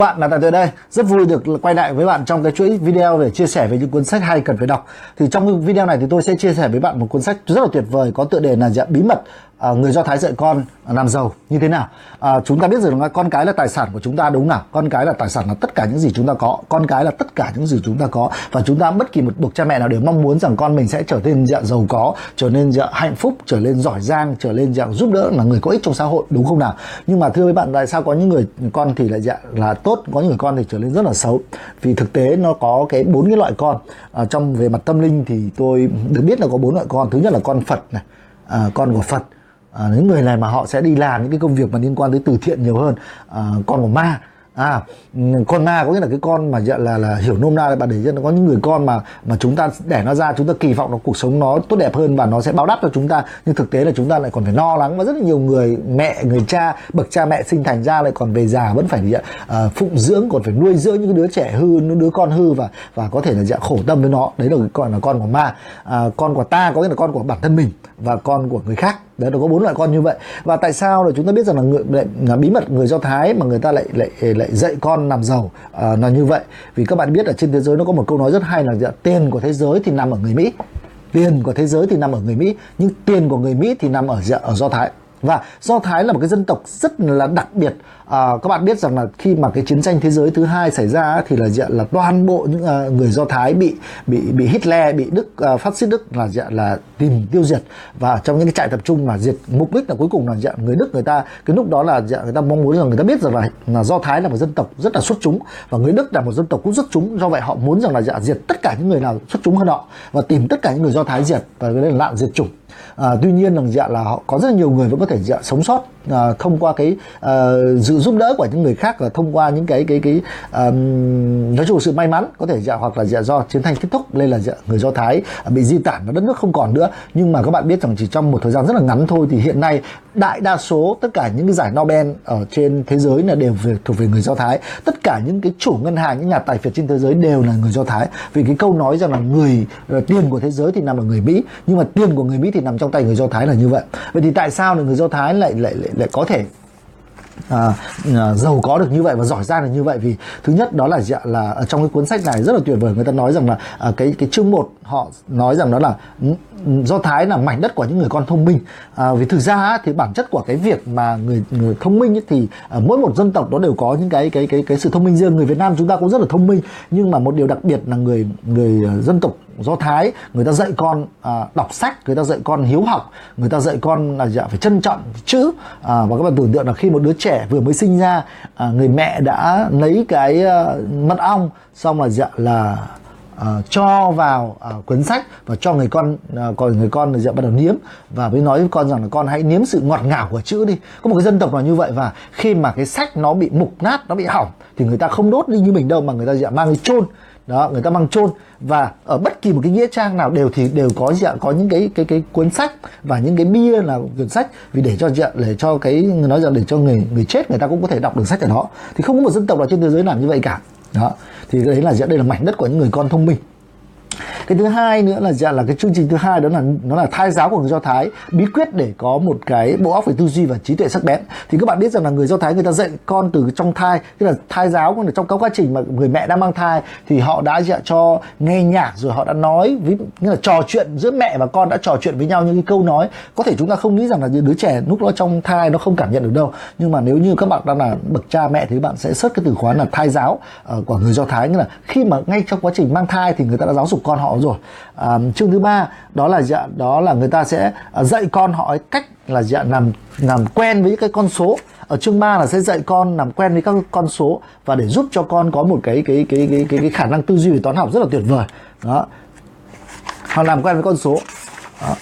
bạn là tại tôi đây. Rất vui được quay lại với bạn trong cái chuỗi video để chia sẻ về những cuốn sách hay cần phải đọc. Thì trong video này thì tôi sẽ chia sẻ với bạn một cuốn sách rất là tuyệt vời có tựa đề là dạng bí mật à, người do thái dạy con làm giàu như thế nào? À, chúng ta biết rằng là con cái là tài sản của chúng ta đúng nào? Con cái là tài sản là tất cả những gì chúng ta có. Con cái là tất cả những gì chúng ta có. Và chúng ta bất kỳ một bậc cha mẹ nào đều mong muốn rằng con mình sẽ trở nên dạng giàu có trở nên dạng hạnh phúc trở nên giỏi giang trở lên dạng giúp đỡ là người có ích trong xã hội đúng không nào? Nhưng mà thưa với bạn tại sao có những người con thì lại dạng là tốt có những người con thì trở nên rất là xấu? Vì thực tế nó có cái bốn cái loại con. À, trong về mặt tâm linh thì tôi được biết là có bốn loại con. Thứ nhất là con phật này à, con của phật à, những người này mà họ sẽ đi làm những cái công việc mà liên quan tới từ thiện nhiều hơn. À, con của ma. À con ma có nghĩa là cái con mà dạ là là hiểu nôm na là bạn để ý nó có những người con mà mà chúng ta đẻ nó ra chúng ta kỳ vọng nó cuộc sống nó tốt đẹp hơn và nó sẽ báo đáp cho chúng ta. Nhưng thực tế là chúng ta lại còn phải lo lắng và rất là nhiều người mẹ người cha bậc cha mẹ sinh thành ra lại còn về già vẫn phải uh, phụng dưỡng còn phải nuôi dưỡng những đứa trẻ hư những đứa con hư và và có thể là dạng khổ tâm với nó. Đấy là gọi con là con của ma. À, con của ta có nghĩa là con của bản thân mình và con của người khác đấy nó có bốn loại con như vậy. Và tại sao là chúng ta biết rằng là, người, lại, là bí mật người do thái mà người ta lại lại lại dạy con làm giàu à, là như vậy? Vì các bạn biết ở trên thế giới nó có một câu nói rất hay là dạ, tiền của thế giới thì nằm ở người mỹ. Tiền của thế giới thì nằm ở người mỹ nhưng tiền của người mỹ thì nằm ở dạ, ở do thái và do thái là một cái dân tộc rất là đặc biệt. À, các bạn biết rằng là khi mà cái chiến tranh thế giới thứ hai xảy ra thì là dạng là toàn bộ những uh, người do thái bị bị bị Hitler bị Đức uh, phát xít Đức là dạng là tìm tiêu diệt. Và trong những cái trại tập trung mà diệt mục đích là cuối cùng là dạng người Đức người ta cái lúc đó là dạng người ta mong muốn rằng người ta biết rằng là, là do thái là một dân tộc rất là xuất chúng. Và người Đức là một dân tộc cũng xuất chúng do vậy họ muốn rằng là dạng diệt tất cả những người nào xuất chúng hơn họ và tìm tất cả những người do thái diệt và cái đấy là nạn diệt chủng à, tuy nhiên là dạ là họ có rất là nhiều người vẫn có thể dạ, sống sót uh, thông qua cái uh, sự giúp đỡ của những người khác và thông qua những cái cái cái um, nói chung sự may mắn có thể dạ hoặc là dạ do chiến tranh kết thúc nên là dạ, người do thái ờ, bị di tản và đất nước không còn nữa. Nhưng mà các bạn biết rằng chỉ trong một thời gian rất là ngắn thôi thì hiện nay đại đa số tất cả những cái giải Nobel ở trên thế giới là đều về thuộc về người do thái. Tất cả những cái chủ ngân hàng những nhà tài phiệt trên thế giới đều là người do thái. Vì cái câu nói rằng là người là tiền của thế giới thì nằm ở người mỹ nhưng mà tiền của người mỹ thì nằm trong tay người do thái là như vậy. Vậy thì tại sao là người do thái lại lại lại, để có thể à, à, giàu có được như vậy và giỏi giang được như vậy. Vì thứ nhất đó là là ở trong cái cuốn sách này rất là tuyệt vời. Người ta nói rằng là à, cái cái chương một họ nói rằng đó là do thái là mảnh đất của những người con thông minh. À, vì thực ra thì bản chất của cái việc mà người người thông minh ấy, thì à, mỗi một dân tộc nó đều có những cái cái cái cái sự thông minh riêng. Người Việt Nam chúng ta cũng rất là thông minh nhưng mà một điều đặc biệt là người người à, dân tộc do thái người ta dạy con à, đọc sách người ta dạy con hiếu học người ta dạy con là dạ, phải trân trọng chữ. À, và các bạn tưởng tượng là khi một đứa trẻ vừa mới sinh ra à, người mẹ đã lấy cái à, mật ong xong là dạ là uh, cho vào uh, cuốn sách và cho người con ờ, uh, còn người con là bắt đầu niếm và mới nói với con rằng là con hãy niếm sự ngọt ngào của chữ đi. Có một cái dân tộc là như vậy và khi mà cái sách nó bị mục nát nó bị hỏng thì người ta không đốt đi như mình đâu mà người ta dạ, mang đi chôn. Đó người ta mang chôn và ở bất kỳ một cái nghĩa trang nào đều thì đều có dạ có những cái cái cái cuốn sách và những cái bia là cuốn sách vì để cho dạ để cho cái người nói rằng để cho người người chết người ta cũng có thể đọc được sách ở đó. Thì không có một dân tộc nào trên thế giới làm như vậy cả đó. Thì đấy là đây là mảnh đất của những người con thông minh cái thứ hai nữa là dạ là cái chương trình thứ hai đó là nó là thai giáo của người do thái bí quyết để có một cái bộ óc về tư duy và trí tuệ sắc bén. Thì các bạn biết rằng là người do thái người ta dạy con từ trong thai tức là thai giáo còn trong các quá trình mà người mẹ đang mang thai thì họ đã dạ cho nghe nhạc rồi họ đã nói với nghĩa là trò chuyện giữa mẹ và con đã trò chuyện với nhau những cái câu nói. Có thể chúng ta không nghĩ rằng là đứa trẻ lúc đó trong thai nó không cảm nhận được đâu. Nhưng mà nếu như các bạn đang là bậc cha mẹ thì bạn sẽ search cái từ khóa là thai giáo uh, của người do thái. Nghĩa là khi mà ngay trong quá trình mang thai thì người ta đã giáo dục con họ rồi. À, chương thứ ba đó là dạ đó là người ta sẽ à, dạy con họ cách là dạ làm làm quen với cái con số. Ở chương 3 là sẽ dạy con làm quen với các con số và để giúp cho con có một cái cái cái cái cái, cái khả năng tư duy về toán học rất là tuyệt vời. Đó. Họ làm quen với con số. Đó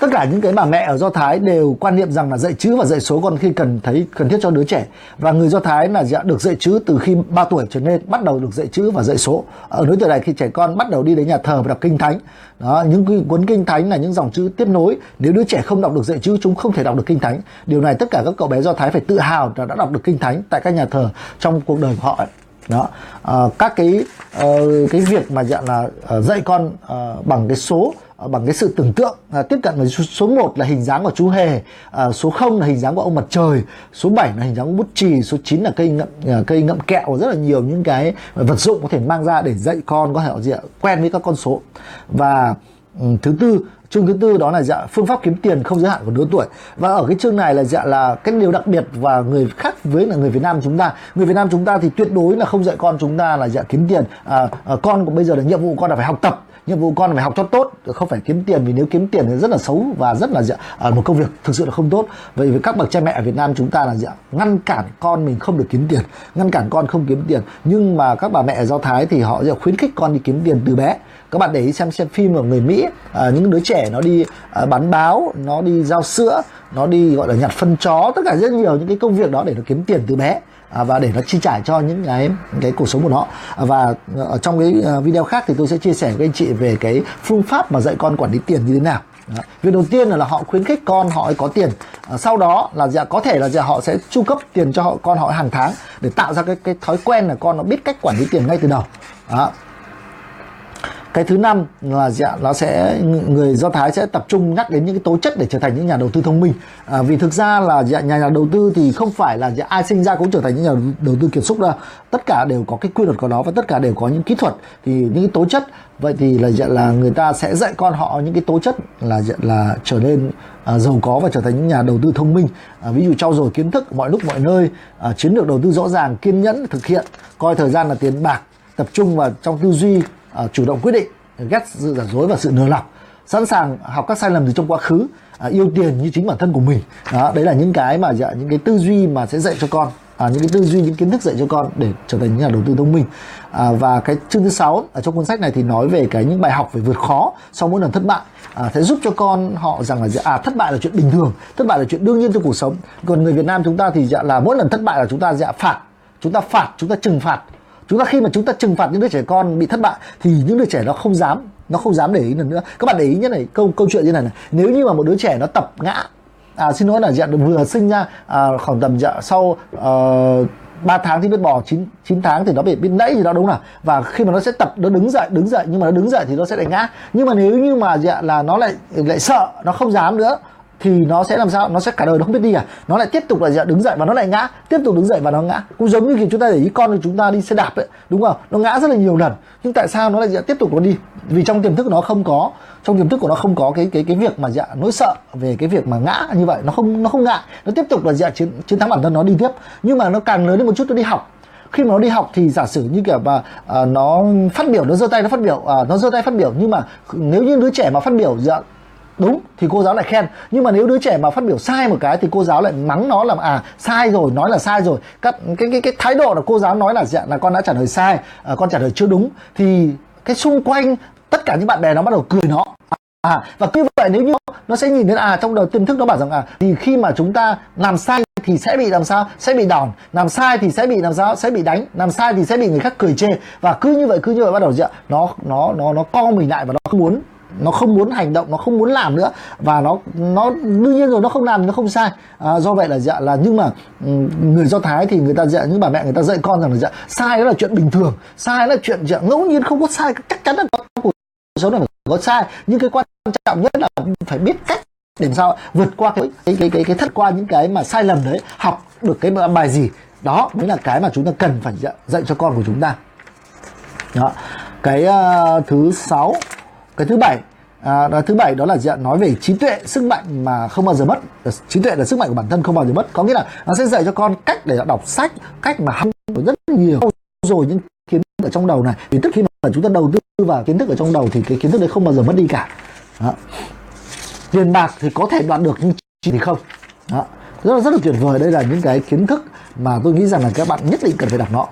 tất cả những cái bà mẹ ở do thái đều quan niệm rằng là dạy chữ và dạy số còn khi cần thấy cần thiết cho đứa trẻ. Và người do thái là dạ, được dạy chữ từ khi 3 tuổi trở lên bắt đầu được dạy chữ và dạy số. Ở lứa tuổi này khi trẻ con bắt đầu đi đến nhà thờ và đọc kinh thánh. Đó những cuốn kinh thánh là những dòng chữ tiếp nối. Nếu đứa trẻ không đọc được dạy chữ chúng không thể đọc được kinh thánh. Điều này tất cả các cậu bé do thái phải tự hào là đã đọc được kinh thánh tại các nhà thờ trong cuộc đời của họ ấy. Đó à, các cái uh, cái việc mà dạng là uh, dạy con uh, bằng cái số Ờ, bằng cái sự tưởng tượng à, tiếp cận với số 1 là hình dáng của chú hề à, số 0 là hình dáng của ông mặt trời số 7 là hình dáng của bút chì số 9 là cây ngậm à, cây ngậm kẹo rất là nhiều những cái vật dụng có thể mang ra để dạy con có thể gì ạ quen với các con số. Và um, thứ tư chương thứ tư đó là dạ phương pháp kiếm tiền không giới hạn của lứa tuổi. Và ở cái chương này là dạ là cái điều đặc biệt và người khác với là người Việt Nam chúng ta. Người Việt Nam chúng ta thì tuyệt đối là không dạy con chúng ta là dạ kiếm tiền. À, à, con của bây giờ là nhiệm vụ con là phải học tập nhiệm vụ con là phải học cho tốt không phải kiếm tiền vì nếu kiếm tiền thì rất là xấu và rất là dạ, à, một công việc thực sự là không tốt. Vậy với các bậc cha mẹ ở Việt Nam chúng ta là dạ, ngăn cản con mình không được kiếm tiền ngăn cản con không kiếm tiền. Nhưng mà các bà mẹ do Thái thì họ dạ, khuyến khích con đi kiếm tiền từ bé. Các bạn để ý xem xem phim ở người Mỹ à, những đứa trẻ nó đi à, bán báo nó đi giao sữa nó đi gọi là nhặt phân chó tất cả rất nhiều những cái công việc đó để nó kiếm tiền từ bé à, và để nó chi trả cho những cái cái cuộc sống của nó. À, và ở trong cái à, video khác thì tôi sẽ chia sẻ với anh chị về cái phương pháp mà dạy con quản lý tiền như thế nào. Đó. việc đầu tiên là, là họ khuyến khích con họ có tiền. À, sau đó là dạ có thể là dạ họ sẽ chu cấp tiền cho họ con họ hàng tháng để tạo ra cái cái thói quen là con nó biết cách quản lý tiền ngay từ đầu. Đó cái thứ năm là dạ nó sẽ người do thái sẽ tập trung nhắc đến những cái tố chất để trở thành những nhà đầu tư thông minh. À, vì thực ra là dạ, nhà nhà đầu tư thì không phải là dạ, ai sinh ra cũng trở thành những nhà đầu tư kiệt xuất đâu. Tất cả đều có cái quy luật của nó và tất cả đều có những kỹ thuật. Thì những cái tố chất vậy thì là dạ, là người ta sẽ dạy con họ những cái tố chất là dạ, là trở nên à, giàu có và trở thành những nhà đầu tư thông minh. À, ví dụ trau dồi kiến thức mọi lúc mọi nơi à, chiến lược đầu tư rõ ràng kiên nhẫn thực hiện coi thời gian là tiền bạc tập trung vào trong tư duy uh, chủ động quyết định ghét sự giả dối và sự nừa lọc sẵn sàng học các sai lầm từ trong quá khứ uh, yêu tiền như chính bản thân của mình. Đó đấy là những cái mà dạ, những cái tư duy mà sẽ dạy cho con à, những cái tư duy những kiến thức dạy cho con để trở thành những nhà đầu tư thông minh. À, và cái chương thứ sáu ở trong cuốn sách này thì nói về cái những bài học về vượt khó sau mỗi lần thất bại à, sẽ giúp cho con họ rằng là dạ, à thất bại là chuyện bình thường thất bại là chuyện đương nhiên trong cuộc sống. Còn người Việt Nam chúng ta thì dạ là mỗi lần thất bại là chúng ta dạ phạt chúng ta phạt chúng ta trừng phạt chúng ta khi mà chúng ta trừng phạt những đứa trẻ con bị thất bại thì những đứa trẻ nó không dám nó không dám để ý lần nữa. Các bạn để ý nhất này câu câu chuyện như này này. Nếu như mà một đứa trẻ nó tập ngã à, xin lỗi là dạng vừa sinh ra à, khoảng tầm dạ, sau ờ, uh, 3 tháng thì biết bò 9, 9 tháng thì nó bị biết nãy gì đó đúng là và khi mà nó sẽ tập nó đứng dậy đứng dậy nhưng mà nó đứng dậy thì nó sẽ lại ngã. Nhưng mà nếu như mà dạ là nó lại lại sợ nó không dám nữa thì nó sẽ làm sao? Nó sẽ cả đời nó không biết đi à nó lại tiếp tục là đứng dậy và nó lại ngã. Tiếp tục đứng dậy và nó ngã. Cũng giống như khi chúng ta để ý con của chúng ta đi xe đạp ấy đúng không? Nó ngã rất là nhiều lần. Nhưng tại sao nó lại tiếp tục nó đi? Vì trong tiềm thức nó không có trong tiềm thức của nó không có cái cái cái việc mà dạ nỗi sợ về cái việc mà ngã như vậy. Nó không nó không ngại. Nó tiếp tục là dạ chiến chiến thắng bản thân nó đi tiếp. Nhưng mà nó càng lớn lên một chút nó đi học. Khi mà nó đi học thì giả sử như kiểu mà à, nó phát biểu nó giơ tay nó phát biểu à, nó giơ tay phát biểu. Nhưng mà nếu như đứa trẻ mà phát biểu dạ đúng thì cô giáo lại khen. Nhưng mà nếu đứa trẻ mà phát biểu sai một cái thì cô giáo lại mắng nó là à sai rồi nói là sai rồi. Các cái cái cái thái độ là cô giáo nói là dạ là con đã trả lời sai à, con trả lời chưa đúng. Thì cái xung quanh tất cả những bạn bè nó bắt đầu cười nó. À và như vậy nếu như nó sẽ nhìn đến à trong đầu tiềm thức nó bảo rằng à thì khi mà chúng ta làm sai thì sẽ bị làm sao? Sẽ bị đòn. Làm sai thì sẽ bị làm sao? Sẽ bị đánh. Làm sai thì sẽ bị người khác cười chê. Và cứ như vậy cứ như vậy bắt đầu dạ nó nó nó nó co mình lại và nó không muốn nó không muốn hành động nó không muốn làm nữa. Và nó nó đương nhiên rồi nó không làm nó không sai. À, do vậy là dạ là nhưng mà người do thái thì người ta dạ những bà mẹ người ta dạy con rằng là dạ sai đó là chuyện bình thường. Sai là chuyện dạ ngẫu nhiên không có sai chắc chắn là có cuộc sống này có sai. Nhưng cái quan trọng nhất là phải biết cách để sao vượt qua cái cái cái cái, cái thất qua những cái mà sai lầm đấy học được cái bài gì. Đó mới là cái mà chúng ta cần phải dạy, dạy cho con của chúng ta. Đó. Cái uh, thứ sáu cái thứ bảy à, thứ bảy đó là dạng nói về trí tuệ sức mạnh mà không bao giờ mất. Ờ, trí tuệ là sức mạnh của bản thân không bao giờ mất. Có nghĩa là nó sẽ dạy cho con cách để đọc sách cách mà học rất nhiều. Rồi những kiến thức ở trong đầu này. Thì tức khi mà chúng ta đầu tư vào kiến thức ở trong đầu thì cái kiến thức đấy không bao giờ mất đi cả. Đó. tiền bạc thì có thể đoạt được nhưng thì không. Đó. rất là rất là tuyệt vời. Đây là những cái kiến thức mà tôi nghĩ rằng là các bạn nhất định cần phải đọc nó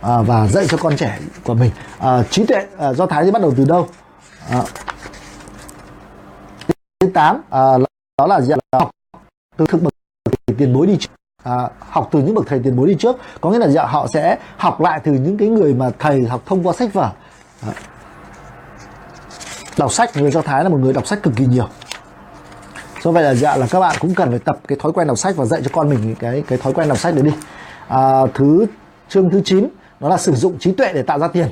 à, và dạy cho con trẻ của mình. À, trí tuệ à, do thái thì bắt đầu từ đâu? À, thứ tám à, đó là gì là học từ thực bậc tiền bối đi trước. À, học từ những bậc thầy tiền bối đi trước có nghĩa là dạ, họ sẽ học lại từ những cái người mà thầy học thông qua sách vở. À. đọc sách người do thái là một người đọc sách cực kỳ nhiều. Do vậy là dạ là các bạn cũng cần phải tập cái thói quen đọc sách và dạy cho con mình cái cái thói quen đọc sách đấy đi. À, thứ chương thứ 9 đó là sử dụng trí tuệ để tạo ra tiền.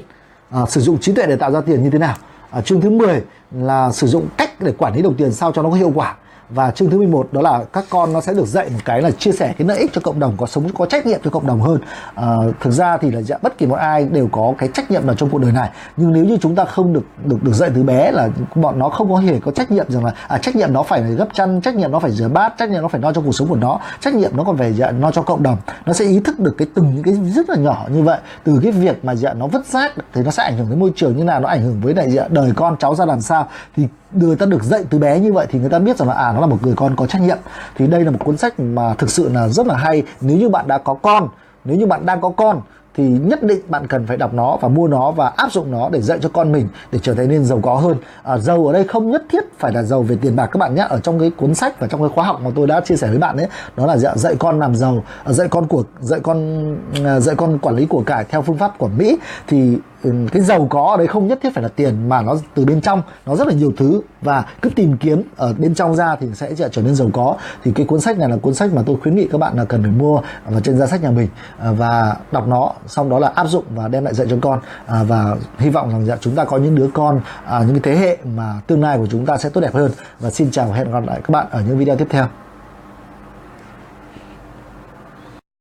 À, sử dụng trí tuệ để tạo ra tiền như thế nào? Chương thứ 10 là sử dụng cách để quản lý đồng tiền sao cho nó có hiệu quả và chương thứ 11 đó là các con nó sẽ được dạy một cái là chia sẻ cái lợi ích cho cộng đồng có sống có trách nhiệm cho cộng đồng hơn. À, thực ra thì là dạ, bất kỳ một ai đều có cái trách nhiệm nào trong cuộc đời này. Nhưng nếu như chúng ta không được được được dạy từ bé là bọn nó không có hề có trách nhiệm rằng là à, trách nhiệm nó phải gấp chăn trách nhiệm nó phải rửa bát trách nhiệm nó phải lo cho cuộc sống của nó trách nhiệm nó còn phải dạ, lo cho cộng đồng. Nó sẽ ý thức được cái từng những cái rất là nhỏ như vậy. Từ cái việc mà dạ, nó vứt rác thì nó sẽ ảnh hưởng đến môi trường như nào nó ảnh hưởng với lại dạ, đời con cháu ra làm sao. Thì người ta được dạy từ bé như vậy thì người ta biết rằng là à nó là một người con có trách nhiệm. Thì đây là một cuốn sách mà thực sự là rất là hay. Nếu như bạn đã có con nếu như bạn đang có con thì nhất định bạn cần phải đọc nó và mua nó và áp dụng nó để dạy cho con mình để trở thành nên giàu có hơn. À, giàu ở đây không nhất thiết phải là giàu về tiền bạc các bạn nhé. Ở trong cái cuốn sách và trong cái khóa học mà tôi đã chia sẻ với bạn ấy đó là dạ, dạy con làm giàu à, dạy con của dạy con à, dạy con quản lý của cải theo phương pháp của Mỹ thì Ừ, cái giàu có ở đấy không nhất thiết phải là tiền mà nó từ bên trong nó rất là nhiều thứ. Và cứ tìm kiếm ở bên trong ra thì sẽ trở nên giàu có. Thì cái cuốn sách này là cuốn sách mà tôi khuyến nghị các bạn là cần phải mua và trên giá sách nhà mình. À, và đọc nó xong đó là áp dụng và đem lại dạy cho con. À, và hy vọng rằng dạ, chúng ta có những đứa con à, những cái thế hệ mà tương lai của chúng ta sẽ tốt đẹp hơn. Và xin chào và hẹn gặp lại các bạn ở những video tiếp theo.